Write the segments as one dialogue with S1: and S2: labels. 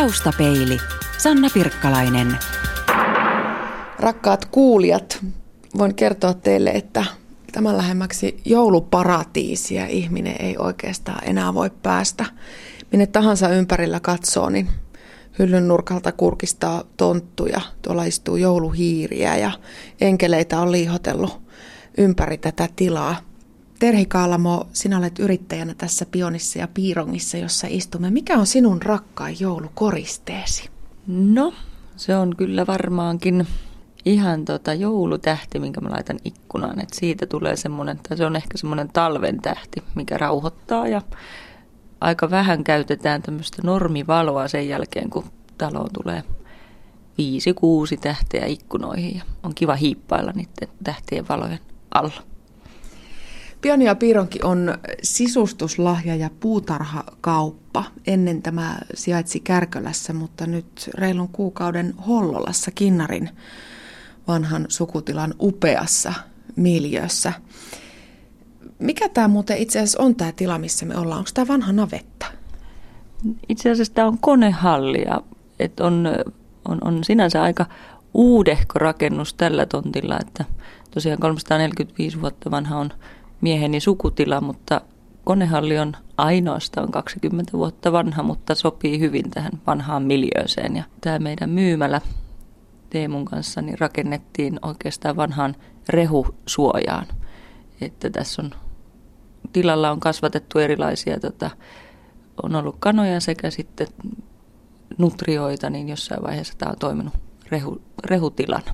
S1: Taustapeili. Sanna Pirkkalainen.
S2: Rakkaat kuulijat, voin kertoa teille, että tämän lähemmäksi jouluparatiisia ihminen ei oikeastaan enää voi päästä. Minne tahansa ympärillä katsoo, niin hyllyn nurkalta kurkistaa tonttuja, tuolla istuu jouluhiiriä ja enkeleitä on liihotellut ympäri tätä tilaa. Terhi Kaalamo, sinä olet yrittäjänä tässä Pionissa ja Piirongissa, jossa istumme. Mikä on sinun rakkain joulukoristeesi?
S3: No, se on kyllä varmaankin ihan tota joulutähti, minkä mä laitan ikkunaan. Et siitä tulee semmoinen, tai se on ehkä semmoinen talven tähti, mikä rauhoittaa ja aika vähän käytetään tämmöistä normivaloa sen jälkeen, kun taloon tulee viisi, kuusi tähteä ikkunoihin ja on kiva hiippailla niiden tähtien valojen alla.
S2: Pionia Piironki on sisustuslahja ja puutarhakauppa. Ennen tämä sijaitsi Kärkölässä, mutta nyt reilun kuukauden Hollolassa Kinnarin vanhan sukutilan upeassa miljössä. Mikä tämä muuten itse asiassa on tämä tila, missä me ollaan? Onko tämä vanha navetta?
S3: Itse asiassa tämä on konehalli ja et on, on, on sinänsä aika uudehko rakennus tällä tontilla, että tosiaan 345 vuotta vanha on mieheni sukutila, mutta konehalli on ainoastaan 20 vuotta vanha, mutta sopii hyvin tähän vanhaan miljööseen. Ja tämä meidän myymälä Teemun kanssa niin rakennettiin oikeastaan vanhaan rehusuojaan. Että tässä on, tilalla on kasvatettu erilaisia, tota, on ollut kanoja sekä sitten nutrioita, niin jossain vaiheessa tämä on toiminut rehu, rehutilana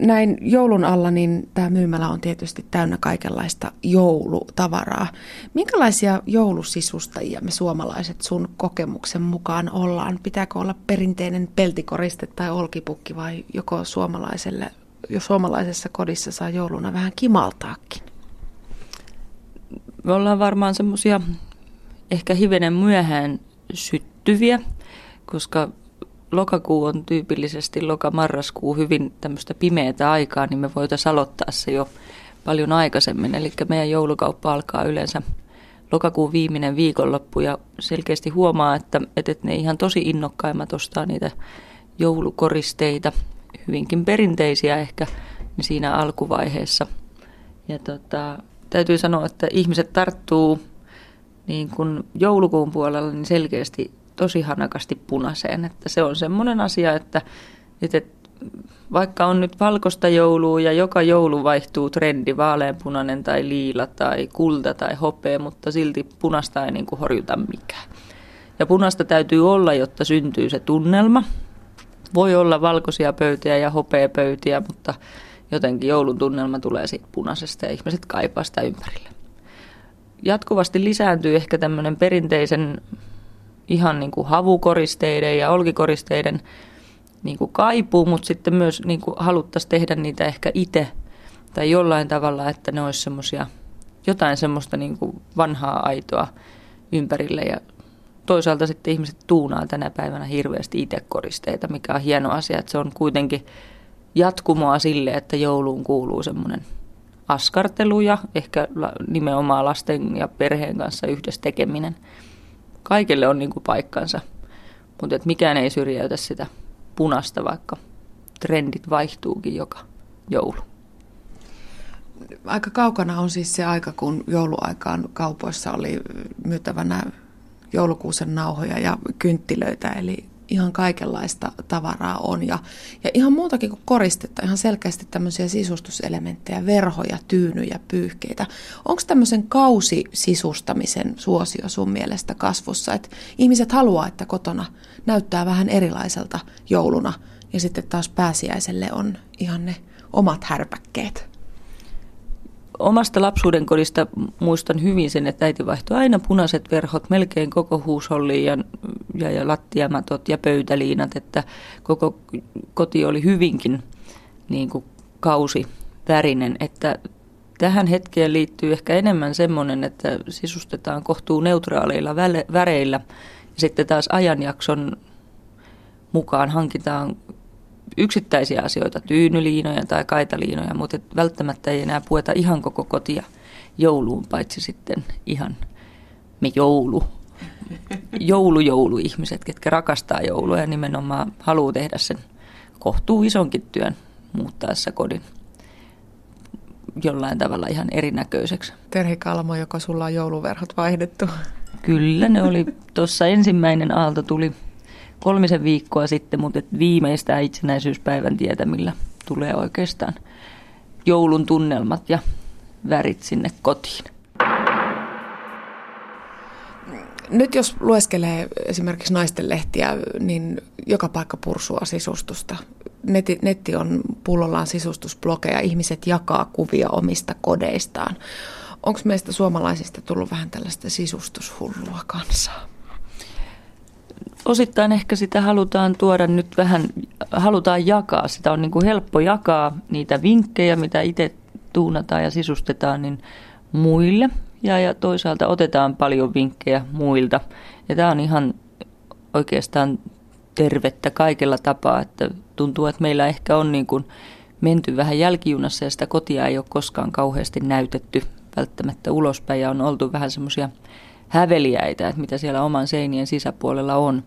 S2: näin joulun alla, niin tämä myymälä on tietysti täynnä kaikenlaista joulutavaraa. Minkälaisia joulusisustajia me suomalaiset sun kokemuksen mukaan ollaan? Pitääkö olla perinteinen peltikoriste tai olkipukki vai joko suomalaiselle, jo suomalaisessa kodissa saa jouluna vähän kimaltaakin?
S3: Me ollaan varmaan semmoisia ehkä hivenen myöhään syttyviä, koska lokakuu on tyypillisesti loka-marraskuu hyvin tämmöistä pimeätä aikaa, niin me voitaisiin aloittaa se jo paljon aikaisemmin. Eli meidän joulukauppa alkaa yleensä lokakuun viimeinen viikonloppu ja selkeästi huomaa, että, että ne ihan tosi innokkaimmat ostaa niitä joulukoristeita, hyvinkin perinteisiä ehkä niin siinä alkuvaiheessa. Ja tota, täytyy sanoa, että ihmiset tarttuu niin kuin joulukuun puolella niin selkeästi tosi hanakasti punaiseen. Että se on semmoinen asia, että, että vaikka on nyt valkoista joulua ja joka joulu vaihtuu trendi, vaaleanpunainen tai liila tai kulta tai hopea, mutta silti punasta ei niin kuin horjuta mikään. Ja punasta täytyy olla, jotta syntyy se tunnelma. Voi olla valkoisia pöytiä ja pöytiä, mutta jotenkin joulun tunnelma tulee siitä punaisesta ja ihmiset kaipaa sitä ympärille. Jatkuvasti lisääntyy ehkä tämmöinen perinteisen ihan niin kuin havukoristeiden ja olkikoristeiden niin kuin kaipuu, mutta sitten myös niin kuin haluttaisiin tehdä niitä ehkä itse tai jollain tavalla, että ne olisi semmoisia, jotain semmoista niin kuin vanhaa aitoa ympärille. Ja toisaalta sitten ihmiset tuunaa tänä päivänä hirveästi itse koristeita, mikä on hieno asia, että se on kuitenkin jatkumoa sille, että jouluun kuuluu semmoinen askartelu ja ehkä nimenomaan lasten ja perheen kanssa yhdessä tekeminen – kaikille on niin kuin paikkansa, mutta että mikään ei syrjäytä sitä punasta, vaikka trendit vaihtuukin joka joulu.
S2: Aika kaukana on siis se aika, kun jouluaikaan kaupoissa oli myytävänä joulukuusen nauhoja ja kynttilöitä, eli ihan kaikenlaista tavaraa on. Ja, ja ihan muutakin kuin koristetta, ihan selkeästi tämmöisiä sisustuselementtejä, verhoja, tyynyjä, pyyhkeitä. Onko tämmöisen kausisisustamisen suosio sun mielestä kasvussa, että ihmiset haluaa, että kotona näyttää vähän erilaiselta jouluna ja sitten taas pääsiäiselle on ihan ne omat härpäkkeet?
S3: omasta lapsuuden kodista muistan hyvin sen, että äiti vaihtoi aina punaiset verhot melkein koko huusholliin ja, ja, ja lattiamatot ja pöytäliinat, että koko koti oli hyvinkin niin kuin kausi värinen, että tähän hetkeen liittyy ehkä enemmän semmoinen, että sisustetaan kohtuu neutraaleilla väreillä. Ja sitten taas ajanjakson mukaan hankitaan yksittäisiä asioita, tyynyliinoja tai kaitaliinoja, mutta välttämättä ei enää pueta ihan koko kotia jouluun, paitsi sitten ihan me joulu joulujouluihmiset, ketkä rakastaa joulua ja nimenomaan haluaa tehdä sen kohtuu isonkin työn muuttaessa kodin jollain tavalla ihan erinäköiseksi.
S2: Terhi Kalmo, joka sulla on jouluverhot vaihdettu.
S3: Kyllä, ne oli tuossa ensimmäinen aalto tuli kolmisen viikkoa sitten, mutta viimeistään itsenäisyyspäivän tietämillä tulee oikeastaan joulun tunnelmat ja värit sinne kotiin.
S2: Nyt jos lueskelee esimerkiksi naisten lehtiä, niin joka paikka pursua sisustusta. Netti, netti on pullollaan sisustusblogeja, ihmiset jakaa kuvia omista kodeistaan. Onko meistä suomalaisista tullut vähän tällaista sisustushullua kansaa?
S3: Osittain ehkä sitä halutaan tuoda nyt vähän, halutaan jakaa. Sitä on niin kuin helppo jakaa niitä vinkkejä, mitä itse tuunataan ja sisustetaan, niin muille ja, ja toisaalta otetaan paljon vinkkejä muilta. Ja tämä on ihan oikeastaan tervettä kaikella tapaa, että tuntuu, että meillä ehkä on niin kuin menty vähän jälkijunassa ja sitä kotia ei ole koskaan kauheasti näytetty välttämättä ulospäin ja on oltu vähän semmoisia häveliäitä, että mitä siellä oman seinien sisäpuolella on.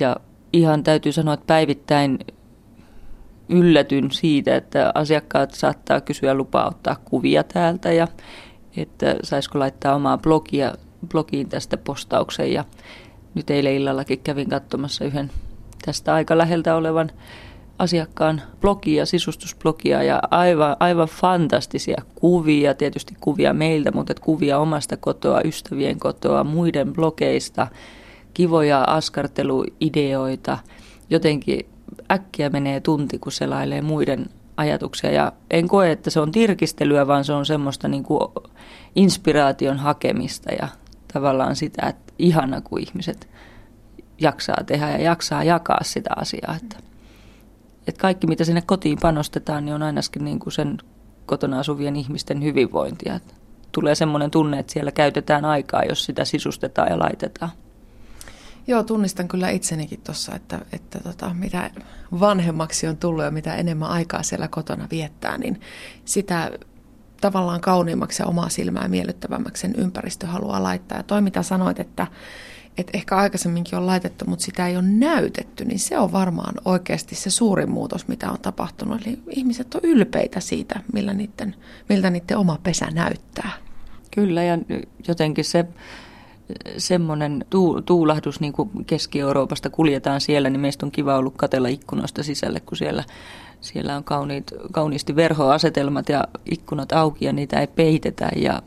S3: Ja ihan täytyy sanoa, että päivittäin yllätyn siitä, että asiakkaat saattaa kysyä lupaa ottaa kuvia täältä ja että saisiko laittaa omaa blogia, blogiin tästä postauksen. Ja nyt eilen illallakin kävin katsomassa yhden tästä aika läheltä olevan asiakkaan blogia, sisustusblogia ja aivan, aivan fantastisia kuvia, tietysti kuvia meiltä, mutta kuvia omasta kotoa, ystävien kotoa, muiden blogeista, kivoja askarteluideoita. Jotenkin äkkiä menee tunti, kun selailee muiden ajatuksia ja en koe, että se on tirkistelyä, vaan se on semmoista niin kuin inspiraation hakemista ja tavallaan sitä, että ihana kun ihmiset jaksaa tehdä ja jaksaa jakaa sitä asiaa. Että, että kaikki mitä sinne kotiin panostetaan, niin on ainakin niin kuin sen kotona asuvien ihmisten hyvinvointia. Että tulee semmoinen tunne, että siellä käytetään aikaa, jos sitä sisustetaan ja laitetaan.
S2: Joo, tunnistan kyllä itsenikin tuossa, että, että tota, mitä vanhemmaksi on tullut ja mitä enemmän aikaa siellä kotona viettää, niin sitä tavallaan kauniimmaksi ja omaa silmää miellyttävämmäksi sen ympäristö haluaa laittaa. Ja toi mitä sanoit, että, että ehkä aikaisemminkin on laitettu, mutta sitä ei ole näytetty, niin se on varmaan oikeasti se suurin muutos, mitä on tapahtunut. Eli ihmiset on ylpeitä siitä, millä niiden, miltä niiden oma pesä näyttää.
S3: Kyllä, ja jotenkin se semmoinen tuulahdus, niin kuin Keski-Euroopasta kuljetaan siellä, niin meistä on kiva ollut katella ikkunoista sisälle, kun siellä, siellä on kauniit, kauniisti verhoasetelmat ja ikkunat auki ja niitä ei peitetä. Ja,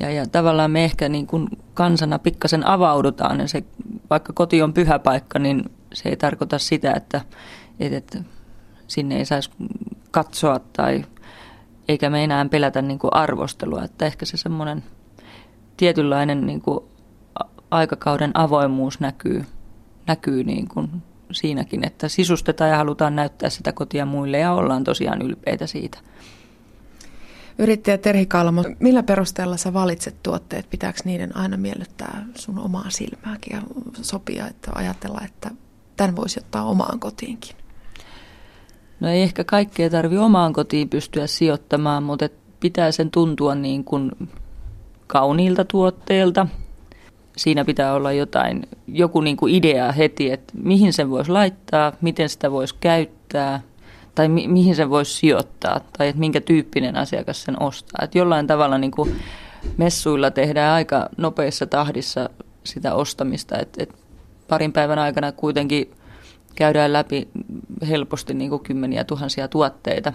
S3: ja, ja tavallaan me ehkä niin kuin kansana pikkasen avaudutaan, ja se, vaikka koti on pyhä paikka, niin se ei tarkoita sitä, että, että, että sinne ei saisi katsoa tai eikä me enää pelätä niin kuin arvostelua. Että ehkä se semmoinen tietynlainen niin kuin aikakauden avoimuus näkyy, näkyy niin kuin siinäkin, että sisustetaan ja halutaan näyttää sitä kotia muille ja ollaan tosiaan ylpeitä siitä.
S2: Yrittäjä Terhi Kalmo, millä perusteella sä valitset tuotteet? Pitääkö niiden aina miellyttää sun omaa silmääkin ja sopia, että ajatella, että tämän voisi ottaa omaan kotiinkin?
S3: No ei ehkä kaikkea tarvi omaan kotiin pystyä sijoittamaan, mutta pitää sen tuntua niin kuin kauniilta tuotteelta – siinä pitää olla jotain, joku niin kuin idea heti, että mihin sen voisi laittaa, miten sitä voisi käyttää tai mi- mihin sen voisi sijoittaa tai että minkä tyyppinen asiakas sen ostaa. Että jollain tavalla niin kuin messuilla tehdään aika nopeassa tahdissa sitä ostamista, että, että parin päivän aikana kuitenkin käydään läpi helposti niin kuin kymmeniä tuhansia tuotteita.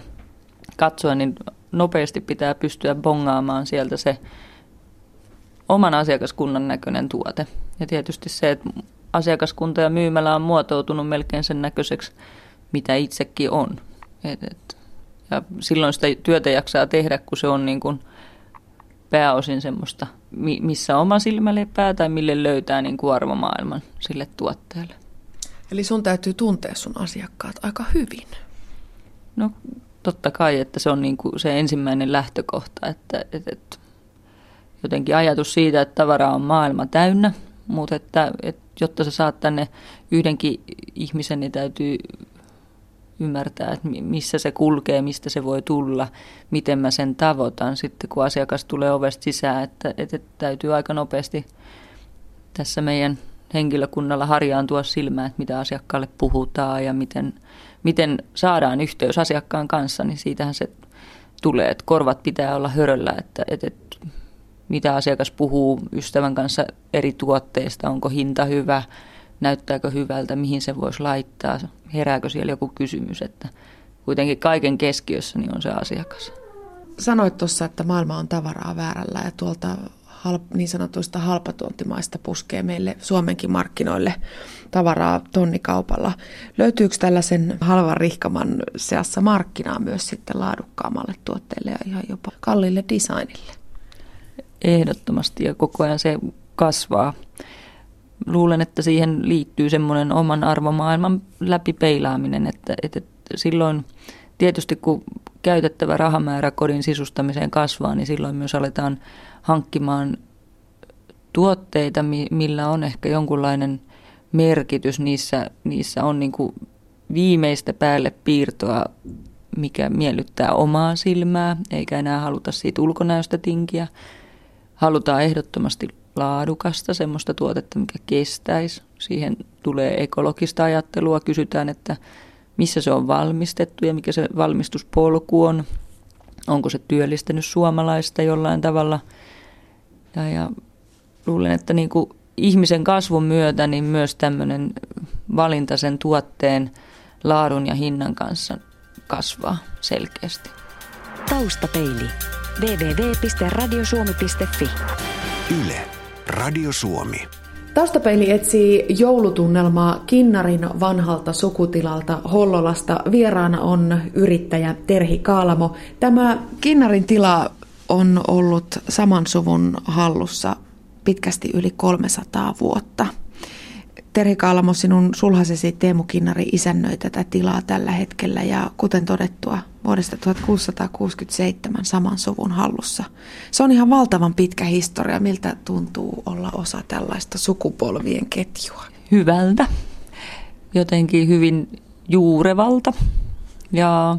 S3: Katsoa, niin nopeasti pitää pystyä bongaamaan sieltä se oman asiakaskunnan näköinen tuote. Ja tietysti se, että asiakaskunta ja myymälä on muotoutunut melkein sen näköiseksi, mitä itsekin on. Et, et, ja silloin sitä työtä jaksaa tehdä, kun se on niin kuin pääosin semmoista, missä oma silmä lepää tai mille löytää niin kuin arvomaailman sille tuotteelle.
S2: Eli sun täytyy tuntea sun asiakkaat aika hyvin.
S3: No totta kai, että se on niin kuin se ensimmäinen lähtökohta, että, että, että jotenkin ajatus siitä, että tavaraa on maailma täynnä, mutta että, että jotta sä saat tänne yhdenkin ihmisen, niin täytyy ymmärtää, että missä se kulkee, mistä se voi tulla, miten mä sen tavoitan. Sitten, kun asiakas tulee ovesta sisään, että, että täytyy aika nopeasti tässä meidän henkilökunnalla harjaantua silmään, että mitä asiakkaalle puhutaan ja miten, miten saadaan yhteys asiakkaan kanssa, niin siitähän se tulee, että korvat pitää olla höröllä, että, että, että mitä asiakas puhuu ystävän kanssa eri tuotteista, onko hinta hyvä, näyttääkö hyvältä, mihin se voisi laittaa, herääkö siellä joku kysymys, että kuitenkin kaiken keskiössä niin on se asiakas.
S2: Sanoit tuossa, että maailma on tavaraa väärällä ja tuolta niin sanotuista halpatuontimaista puskee meille Suomenkin markkinoille tavaraa tonnikaupalla. Löytyykö tällaisen halvan rihkaman seassa markkinaa myös sitten laadukkaammalle tuotteelle ja ihan jopa kalliille designille?
S3: Ehdottomasti ja koko ajan se kasvaa. Luulen, että siihen liittyy semmoinen oman arvomaailman läpipeilaaminen, että, että silloin tietysti kun käytettävä rahamäärä kodin sisustamiseen kasvaa, niin silloin myös aletaan hankkimaan tuotteita, millä on ehkä jonkunlainen merkitys. Niissä, niissä on niin kuin viimeistä päälle piirtoa, mikä miellyttää omaa silmää, eikä enää haluta siitä ulkonäöstä tinkiä. Halutaan ehdottomasti laadukasta, semmoista tuotetta, mikä kestäisi. Siihen tulee ekologista ajattelua, kysytään, että missä se on valmistettu ja mikä se valmistuspolku on. Onko se työllistänyt suomalaista jollain tavalla. Ja, ja luulen, että niin kuin ihmisen kasvun myötä niin myös tämmöinen valinta sen tuotteen laadun ja hinnan kanssa kasvaa selkeästi.
S1: Taustapeili. www.radiosuomi.fi
S4: Yle. Radio Suomi.
S2: Taustapeili etsii joulutunnelmaa Kinnarin vanhalta sukutilalta Hollolasta. Vieraana on yrittäjä Terhi Kaalamo. Tämä Kinnarin tila on ollut saman suvun hallussa pitkästi yli 300 vuotta. Terhi Kaalamo, sinun sulhasesi Teemu Kinnari isännöi tätä tilaa tällä hetkellä ja kuten todettua, vuodesta 1667 saman suvun hallussa. Se on ihan valtavan pitkä historia. Miltä tuntuu olla osa tällaista sukupolvien ketjua?
S3: Hyvältä, jotenkin hyvin juurevalta ja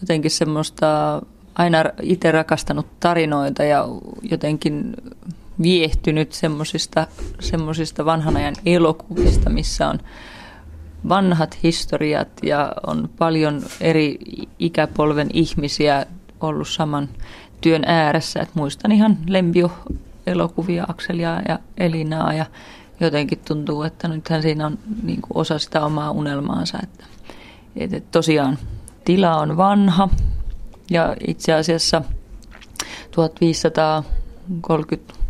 S3: jotenkin semmoista aina itse rakastanut tarinoita ja jotenkin viehtynyt semmoisista, semmoisista vanhan ajan elokuvista, missä on vanhat historiat ja on paljon eri ikäpolven ihmisiä ollut saman työn ääressä. Et muistan ihan Lempio-elokuvia, Akselia ja Elinaa ja jotenkin tuntuu, että nythän siinä on niin kuin osa sitä omaa unelmaansa. Että, että tosiaan tila on vanha ja itse asiassa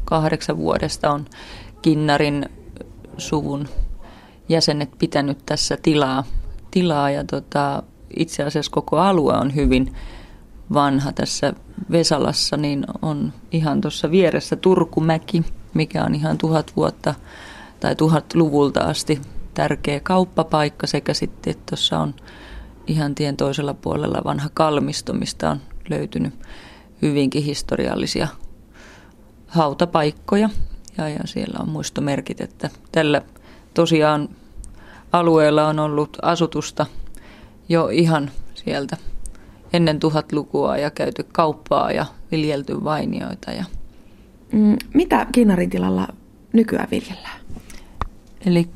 S3: 1538 vuodesta on Kinnarin suvun jäsenet pitänyt tässä tilaa, tilaa ja tota, itse asiassa koko alue on hyvin vanha tässä Vesalassa, niin on ihan tuossa vieressä Turkumäki, mikä on ihan tuhat vuotta tai tuhat luvulta asti tärkeä kauppapaikka sekä sitten, että tuossa on ihan tien toisella puolella vanha kalmisto, mistä on löytynyt hyvinkin historiallisia hautapaikkoja. Ja, ja siellä on muistomerkit, että tällä tosiaan alueella on ollut asutusta jo ihan sieltä ennen tuhatlukua ja käyty kauppaa ja viljelty vainioita. Ja...
S2: Mm, mitä Kinnarin tilalla nykyään viljellään?
S3: Eli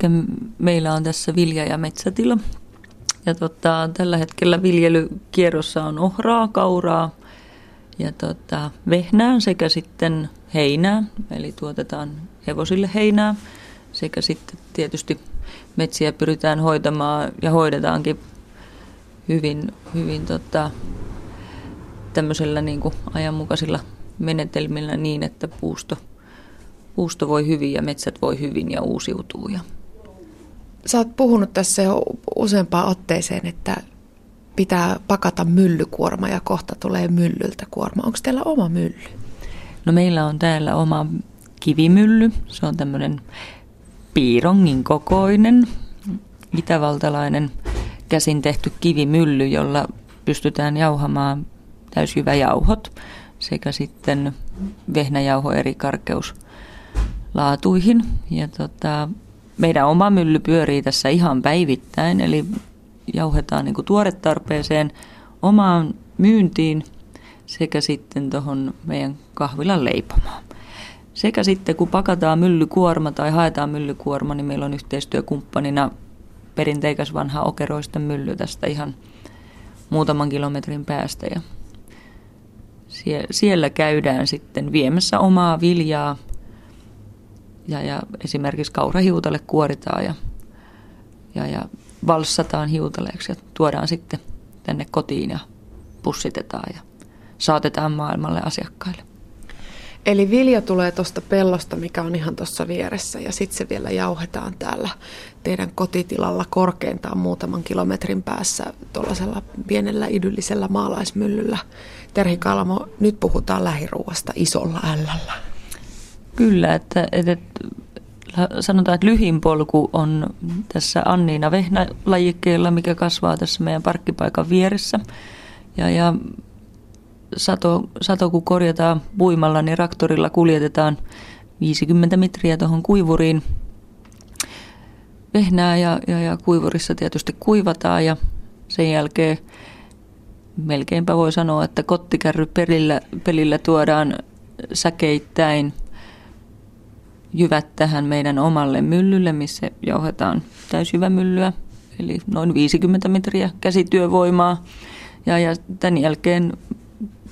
S3: meillä on tässä vilja- ja metsätila. Ja tota, tällä hetkellä viljelykierrossa on ohraa, kauraa ja tota, vehnää sekä sitten heinää. Eli tuotetaan hevosille heinää sekä sitten tietysti metsiä pyritään hoitamaan ja hoidetaankin hyvin, hyvin tota, tämmöisellä niin kuin ajanmukaisilla menetelmillä niin, että puusto, puusto voi hyvin ja metsät voi hyvin ja uusiutuu. Ja.
S2: Sä oot puhunut tässä jo useampaan otteeseen, että pitää pakata myllykuorma ja kohta tulee myllyltä kuorma. Onko teillä oma mylly?
S3: No meillä on täällä oma kivimylly. Se on tämmöinen piirongin kokoinen itävaltalainen käsin tehty kivimylly, jolla pystytään jauhamaan täysjyväjauhot sekä sitten vehnäjauho eri karkeuslaatuihin. Ja tota, meidän oma mylly pyörii tässä ihan päivittäin, eli jauhetaan niin tuoretarpeeseen omaan myyntiin sekä sitten tuohon meidän kahvilan leipomaan. Sekä sitten kun pakataan myllykuorma tai haetaan myllykuorma, niin meillä on yhteistyökumppanina perinteikäs vanha okeroisten mylly tästä ihan muutaman kilometrin päästä. Ja siellä käydään sitten viemässä omaa viljaa ja, ja esimerkiksi kaurahiutalle kuoritaan ja, ja, ja valssataan hiutaleeksi ja tuodaan sitten tänne kotiin ja pussitetaan ja saatetaan maailmalle asiakkaille.
S2: Eli vilja tulee tuosta pellosta, mikä on ihan tuossa vieressä, ja sitten se vielä jauhetaan täällä teidän kotitilalla korkeintaan muutaman kilometrin päässä tuollaisella pienellä idyllisellä maalaismyllyllä. Terhi Kalmo, nyt puhutaan lähiruuasta isolla ällällä.
S3: Kyllä, että, että sanotaan, että lyhin polku on tässä Anniina vehnälajikkeella, mikä kasvaa tässä meidän parkkipaikan vieressä. Ja, ja sato, sato kun korjataan puimalla, niin raktorilla kuljetetaan 50 metriä tuohon kuivuriin vehnää ja, ja, ja kuivurissa tietysti kuivataan ja sen jälkeen melkeinpä voi sanoa, että kottikärry pelillä, pelillä tuodaan säkeittäin jyvät tähän meidän omalle myllylle, missä jauhetaan täysjyvämyllyä, eli noin 50 metriä käsityövoimaa. Ja, ja tämän jälkeen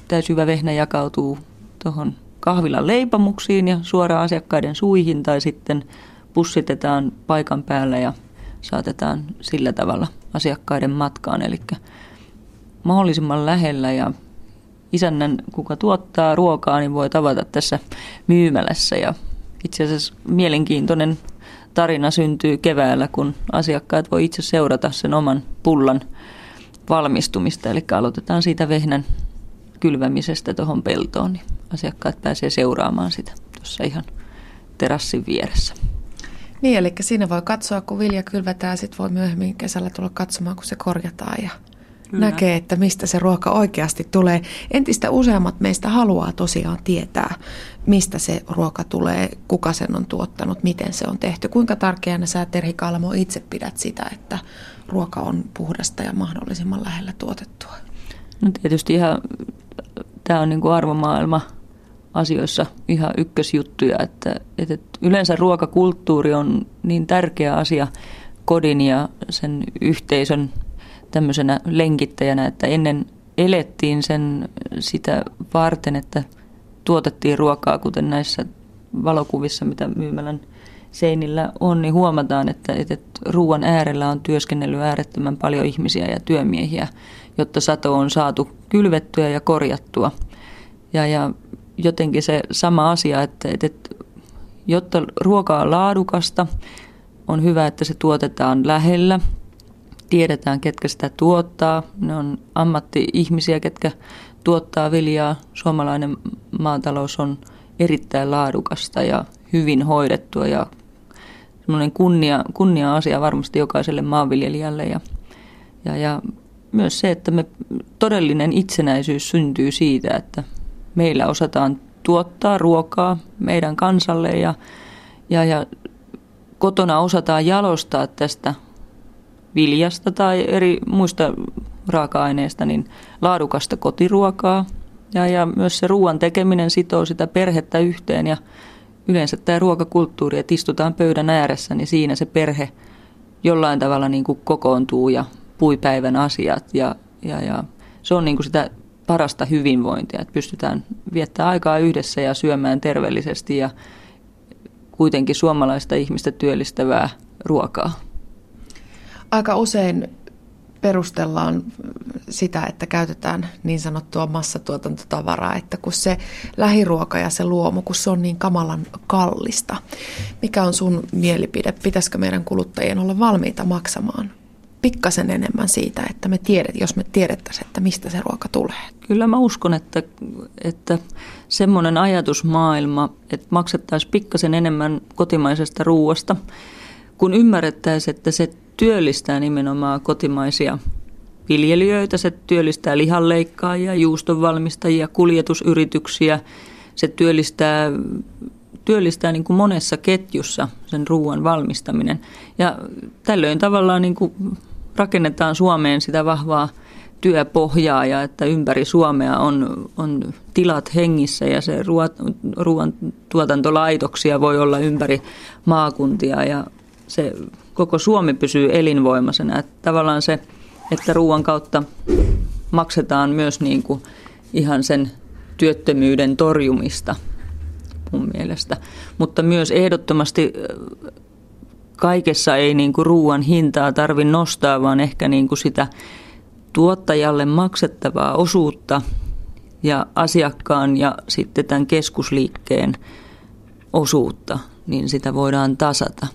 S3: täysjyvä vehnä jakautuu tuohon kahvilan leipomuksiin ja suoraan asiakkaiden suihin tai sitten pussitetaan paikan päällä ja saatetaan sillä tavalla asiakkaiden matkaan. Eli mahdollisimman lähellä ja isännän, kuka tuottaa ruokaa, niin voi tavata tässä myymälässä. Ja itse asiassa mielenkiintoinen tarina syntyy keväällä, kun asiakkaat voi itse seurata sen oman pullan valmistumista. Eli aloitetaan siitä vehnän kylvämisestä tuohon peltoon, niin asiakkaat pääsee seuraamaan sitä tuossa ihan terassin vieressä.
S2: Niin, eli siinä voi katsoa, kun vilja kylvetään, sitten voi myöhemmin kesällä tulla katsomaan, kun se korjataan ja Kyllä. näkee, että mistä se ruoka oikeasti tulee. Entistä useammat meistä haluaa tosiaan tietää, mistä se ruoka tulee, kuka sen on tuottanut, miten se on tehty. Kuinka tärkeänä sä Terhi Kalmo itse pidät sitä, että ruoka on puhdasta ja mahdollisimman lähellä tuotettua?
S3: No tietysti ihan, tämä on niin kuin arvomaailma asioissa ihan ykkösjuttuja, että, että yleensä ruokakulttuuri on niin tärkeä asia kodin ja sen yhteisön tämmöisenä lenkittäjänä, että ennen elettiin sen sitä varten, että tuotettiin ruokaa, kuten näissä valokuvissa, mitä myymälän seinillä on, niin huomataan, että, että ruoan äärellä on työskennellyt äärettömän paljon ihmisiä ja työmiehiä, jotta sato on saatu kylvettyä ja korjattua. Ja, ja jotenkin se sama asia, että, että jotta ruoka on laadukasta, on hyvä, että se tuotetaan lähellä. Tiedetään, ketkä sitä tuottaa. Ne on ammatti-ihmisiä, ketkä tuottaa viljaa. Suomalainen maatalous on erittäin laadukasta ja hyvin hoidettua ja semmoinen kunnia, kunnia-asia varmasti jokaiselle maanviljelijälle. Ja, ja, ja myös se, että me todellinen itsenäisyys syntyy siitä, että meillä osataan tuottaa ruokaa meidän kansalle ja, ja, ja kotona osataan jalostaa tästä viljasta tai eri muista raaka-aineista niin laadukasta kotiruokaa. Ja, ja myös se ruoan tekeminen sitoo sitä perhettä yhteen ja yleensä tämä ruokakulttuuri, että istutaan pöydän ääressä, niin siinä se perhe jollain tavalla niin kuin kokoontuu ja puipäivän asiat ja, ja, ja se on niin kuin sitä parasta hyvinvointia, että pystytään viettämään aikaa yhdessä ja syömään terveellisesti ja kuitenkin suomalaista ihmistä työllistävää ruokaa.
S2: Aika usein perustellaan sitä, että käytetään niin sanottua massatuotantotavaraa, että kun se lähiruoka ja se luomu, kun se on niin kamalan kallista. Mikä on sun mielipide? Pitäisikö meidän kuluttajien olla valmiita maksamaan pikkasen enemmän siitä, että me tiedet, jos me tiedettäisiin, että mistä se ruoka tulee.
S3: Kyllä mä uskon, että, että semmoinen ajatusmaailma, että maksettaisiin pikkasen enemmän kotimaisesta ruoasta, kun ymmärrettäisiin, että se työllistää nimenomaan kotimaisia viljelijöitä, se työllistää lihanleikkaajia, juustonvalmistajia, kuljetusyrityksiä, se työllistää työllistää niin kuin monessa ketjussa sen ruoan valmistaminen. Ja tällöin tavallaan niin kuin rakennetaan Suomeen sitä vahvaa työpohjaa ja että ympäri Suomea on, on tilat hengissä ja se ruoan tuotantolaitoksia voi olla ympäri maakuntia ja se koko Suomi pysyy elinvoimaisena. Että tavallaan se, että ruoan kautta maksetaan myös niin kuin ihan sen työttömyyden torjumista mun mielestä. Mutta myös ehdottomasti kaikessa ei niin kuin ruoan hintaa tarvi nostaa, vaan ehkä niin kuin sitä tuottajalle maksettavaa osuutta ja asiakkaan ja sitten tämän keskusliikkeen osuutta, niin sitä voidaan tasata.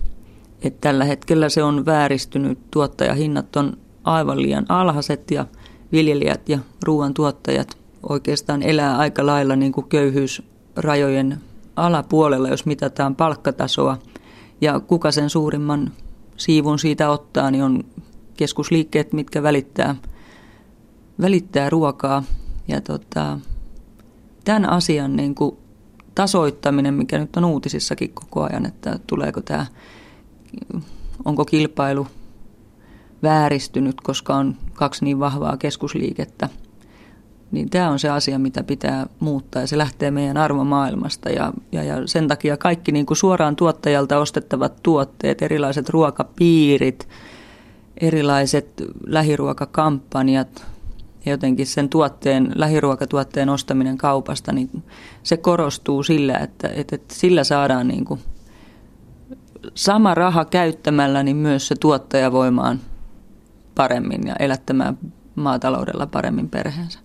S3: Et tällä hetkellä se on vääristynyt, tuottajahinnat on aivan liian alhaiset ja viljelijät ja ruoan tuottajat oikeastaan elää aika lailla niin kuin köyhyysrajojen alapuolella, jos mitataan palkkatasoa. Ja kuka sen suurimman siivun siitä ottaa, niin on keskusliikkeet, mitkä välittää, välittää ruokaa. Ja tota, tämän asian niin kuin tasoittaminen, mikä nyt on uutisissakin koko ajan, että tuleeko tämä, onko kilpailu vääristynyt, koska on kaksi niin vahvaa keskusliikettä – niin tämä on se asia, mitä pitää muuttaa ja se lähtee meidän arvomaailmasta ja, ja, ja sen takia kaikki niin kuin suoraan tuottajalta ostettavat tuotteet, erilaiset ruokapiirit, erilaiset lähiruokakampanjat, jotenkin sen tuotteen, lähiruokatuotteen ostaminen kaupasta, niin se korostuu sillä, että, että, että sillä saadaan niin kuin sama raha käyttämällä, niin myös se tuottaja voimaan paremmin ja elättämään maataloudella paremmin perheensä.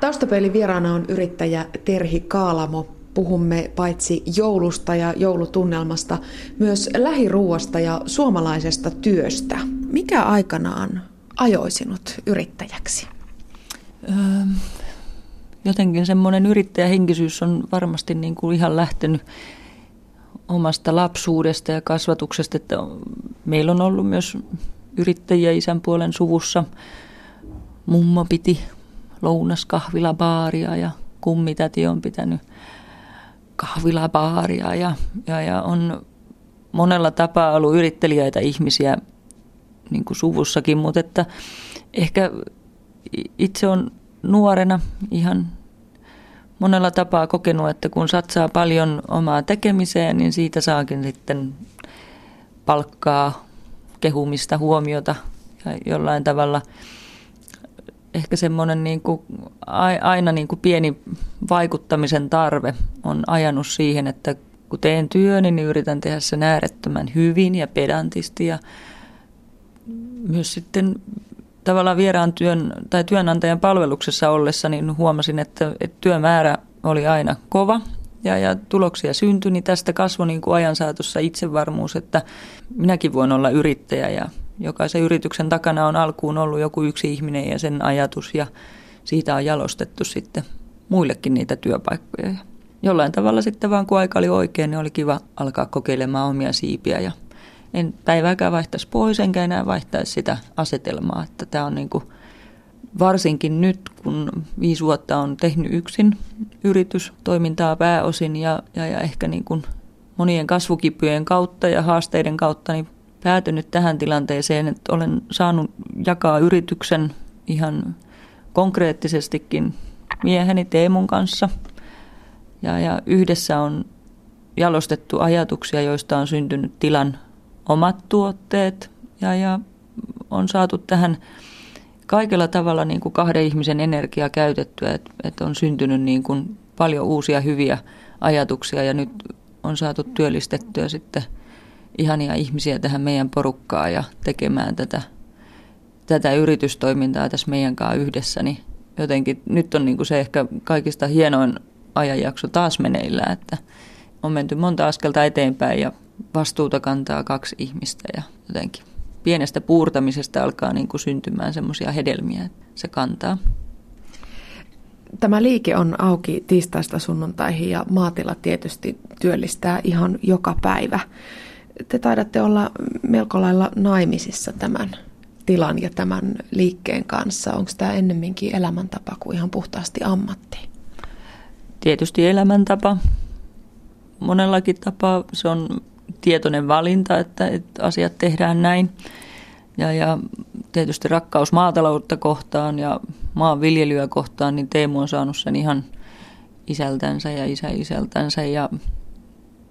S2: Taustapeilin vieraana on yrittäjä Terhi Kaalamo. Puhumme paitsi joulusta ja joulutunnelmasta, myös lähiruuasta ja suomalaisesta työstä. Mikä aikanaan ajoi sinut yrittäjäksi? Öö,
S3: jotenkin semmoinen yrittäjähenkisyys on varmasti niin kuin ihan lähtenyt omasta lapsuudesta ja kasvatuksesta, että meillä on ollut myös yrittäjiä isän puolen suvussa. Mummo piti lounaskahvilabaaria ja kummitäti on pitänyt kahvilabaaria ja, ja, ja on monella tapaa ollut yrittelijöitä ihmisiä niin kuin suvussakin, mutta että ehkä itse on nuorena ihan monella tapaa kokenut, että kun satsaa paljon omaa tekemiseen, niin siitä saakin sitten palkkaa, kehumista, huomiota ja jollain tavalla – ehkä semmoinen niin kuin, aina niin kuin pieni vaikuttamisen tarve on ajanut siihen, että kun teen työni, niin yritän tehdä sen äärettömän hyvin ja pedantisti ja myös sitten tavallaan vieraan työn tai työnantajan palveluksessa ollessa, niin huomasin, että, että työmäärä oli aina kova ja, ja tuloksia syntyi, niin tästä kasvoi niin kuin ajan saatossa itsevarmuus, että minäkin voin olla yrittäjä ja jokaisen yrityksen takana on alkuun ollut joku yksi ihminen ja sen ajatus ja siitä on jalostettu sitten muillekin niitä työpaikkoja. Jollain tavalla sitten vaan kun aika oli oikein, niin oli kiva alkaa kokeilemaan omia siipiä ja en päivääkään vaihtaisi pois, enkä enää vaihtaisi sitä asetelmaa, että tämä on niin kuin varsinkin nyt, kun viisi vuotta on tehnyt yksin yritystoimintaa pääosin ja, ja, ja ehkä niin kuin monien kasvukipujen kautta ja haasteiden kautta, niin päätynyt tähän tilanteeseen, että olen saanut jakaa yrityksen ihan konkreettisestikin mieheni Teemun kanssa. Ja, ja yhdessä on jalostettu ajatuksia, joista on syntynyt tilan omat tuotteet ja, ja on saatu tähän kaikella tavalla niin kuin kahden ihmisen energiaa käytettyä, että, että on syntynyt niin kuin paljon uusia hyviä ajatuksia ja nyt on saatu työllistettyä sitten – ihania ihmisiä tähän meidän porukkaan ja tekemään tätä, tätä yritystoimintaa tässä meidän kanssa yhdessä, niin jotenkin nyt on niin kuin se ehkä kaikista hienoin ajanjakso taas meneillään, että on menty monta askelta eteenpäin ja vastuuta kantaa kaksi ihmistä ja jotenkin pienestä puurtamisesta alkaa niin kuin syntymään semmoisia hedelmiä, että se kantaa.
S2: Tämä liike on auki tiistaista sunnuntaihin ja maatila tietysti työllistää ihan joka päivä te taidatte olla melko lailla naimisissa tämän tilan ja tämän liikkeen kanssa. Onko tämä ennemminkin elämäntapa kuin ihan puhtaasti ammatti?
S3: Tietysti elämäntapa. Monellakin tapaa se on tietoinen valinta, että, että asiat tehdään näin. Ja, ja tietysti rakkaus maataloutta kohtaan ja maanviljelyä kohtaan, niin Teemu on saanut sen ihan isältänsä ja isä isältänsä ja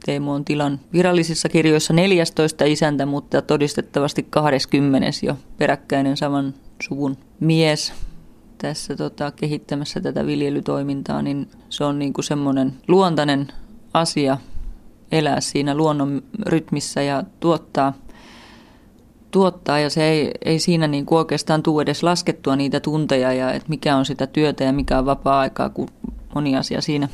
S3: Teemu on tilan virallisissa kirjoissa 14 isäntä, mutta todistettavasti 20 jo peräkkäinen saman suvun mies tässä tota, kehittämässä tätä viljelytoimintaa, niin se on niin kuin semmoinen luontainen asia elää siinä luonnon rytmissä ja tuottaa, tuottaa ja se ei, ei siinä niin kuin oikeastaan tule edes laskettua niitä tunteja ja että mikä on sitä työtä ja mikä on vapaa-aikaa, kun moni asia siinä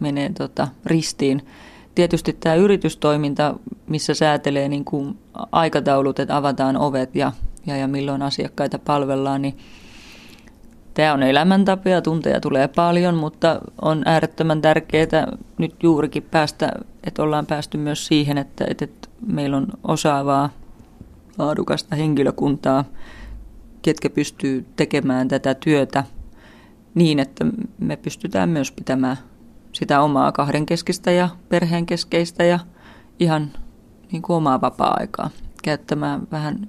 S3: menee tota, ristiin. Tietysti tämä yritystoiminta, missä säätelee niin kuin aikataulut, että avataan ovet ja, ja, ja milloin asiakkaita palvellaan, niin Tämä on elämäntapa ja tunteja tulee paljon, mutta on äärettömän tärkeää nyt juurikin päästä, että ollaan päästy myös siihen, että, että meillä on osaavaa, laadukasta henkilökuntaa, ketkä pystyy tekemään tätä työtä niin, että me pystytään myös pitämään sitä omaa kahdenkeskistä ja perheenkeskeistä ja ihan niin kuin omaa vapaa-aikaa, käyttämään vähän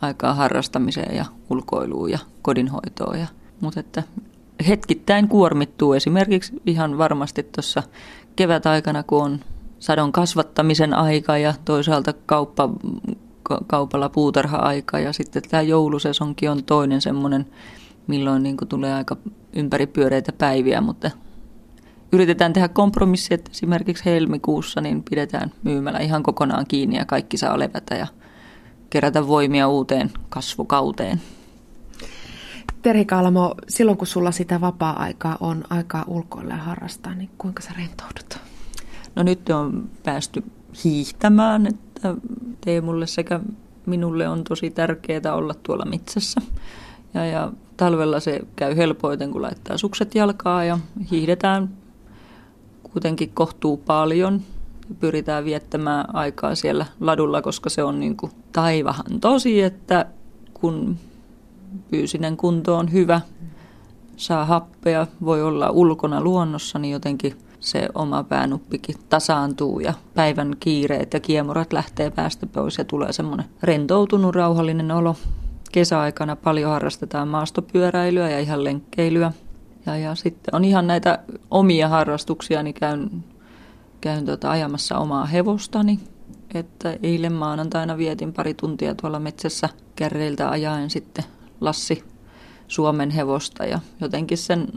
S3: aikaa harrastamiseen ja ulkoiluun ja kodinhoitoon ja mutta että hetkittäin kuormittuu esimerkiksi ihan varmasti tuossa kevätaikana, kun on sadon kasvattamisen aika ja toisaalta kauppa, kaupalla puutarha-aika ja sitten tämä joulusesonki on toinen semmoinen, milloin niin tulee aika ympäripyöreitä päiviä, mutta yritetään tehdä kompromissi, että esimerkiksi helmikuussa niin pidetään myymälä ihan kokonaan kiinni ja kaikki saa levätä ja kerätä voimia uuteen kasvukauteen.
S2: Terhi Kalmo, silloin kun sulla sitä vapaa-aikaa on aikaa ulkoilla ja harrastaa, niin kuinka sä rentoudut?
S3: No nyt on päästy hiihtämään, että Teemulle sekä minulle on tosi tärkeää olla tuolla metsässä. Ja, ja talvella se käy helpoiten, kun laittaa sukset jalkaa ja hiihdetään kuitenkin kohtuu paljon. Pyritään viettämään aikaa siellä ladulla, koska se on niin kuin taivahan tosi, että kun fyysinen kunto on hyvä, saa happea, voi olla ulkona luonnossa, niin jotenkin se oma päänuppikin tasaantuu ja päivän kiireet ja kiemurat lähtee päästä pois ja tulee semmoinen rentoutunut, rauhallinen olo. Kesäaikana paljon harrastetaan maastopyöräilyä ja ihan lenkkeilyä. Ja, ja sitten on ihan näitä omia harrastuksia, niin käyn, käyn tota ajamassa omaa hevostani. Että eilen maanantaina vietin pari tuntia tuolla metsässä kärreiltä ajaen sitten Lassi Suomen hevosta ja jotenkin sen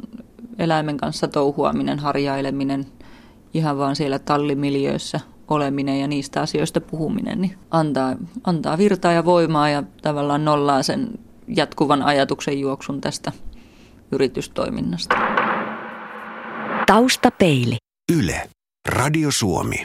S3: eläimen kanssa touhuaminen, harjaileminen, ihan vaan siellä tallimiljöissä oleminen ja niistä asioista puhuminen, niin antaa, antaa virtaa ja voimaa ja tavallaan nollaa sen jatkuvan ajatuksen juoksun tästä yritystoiminnasta.
S1: Taustapeili.
S4: Yle. Radio Suomi.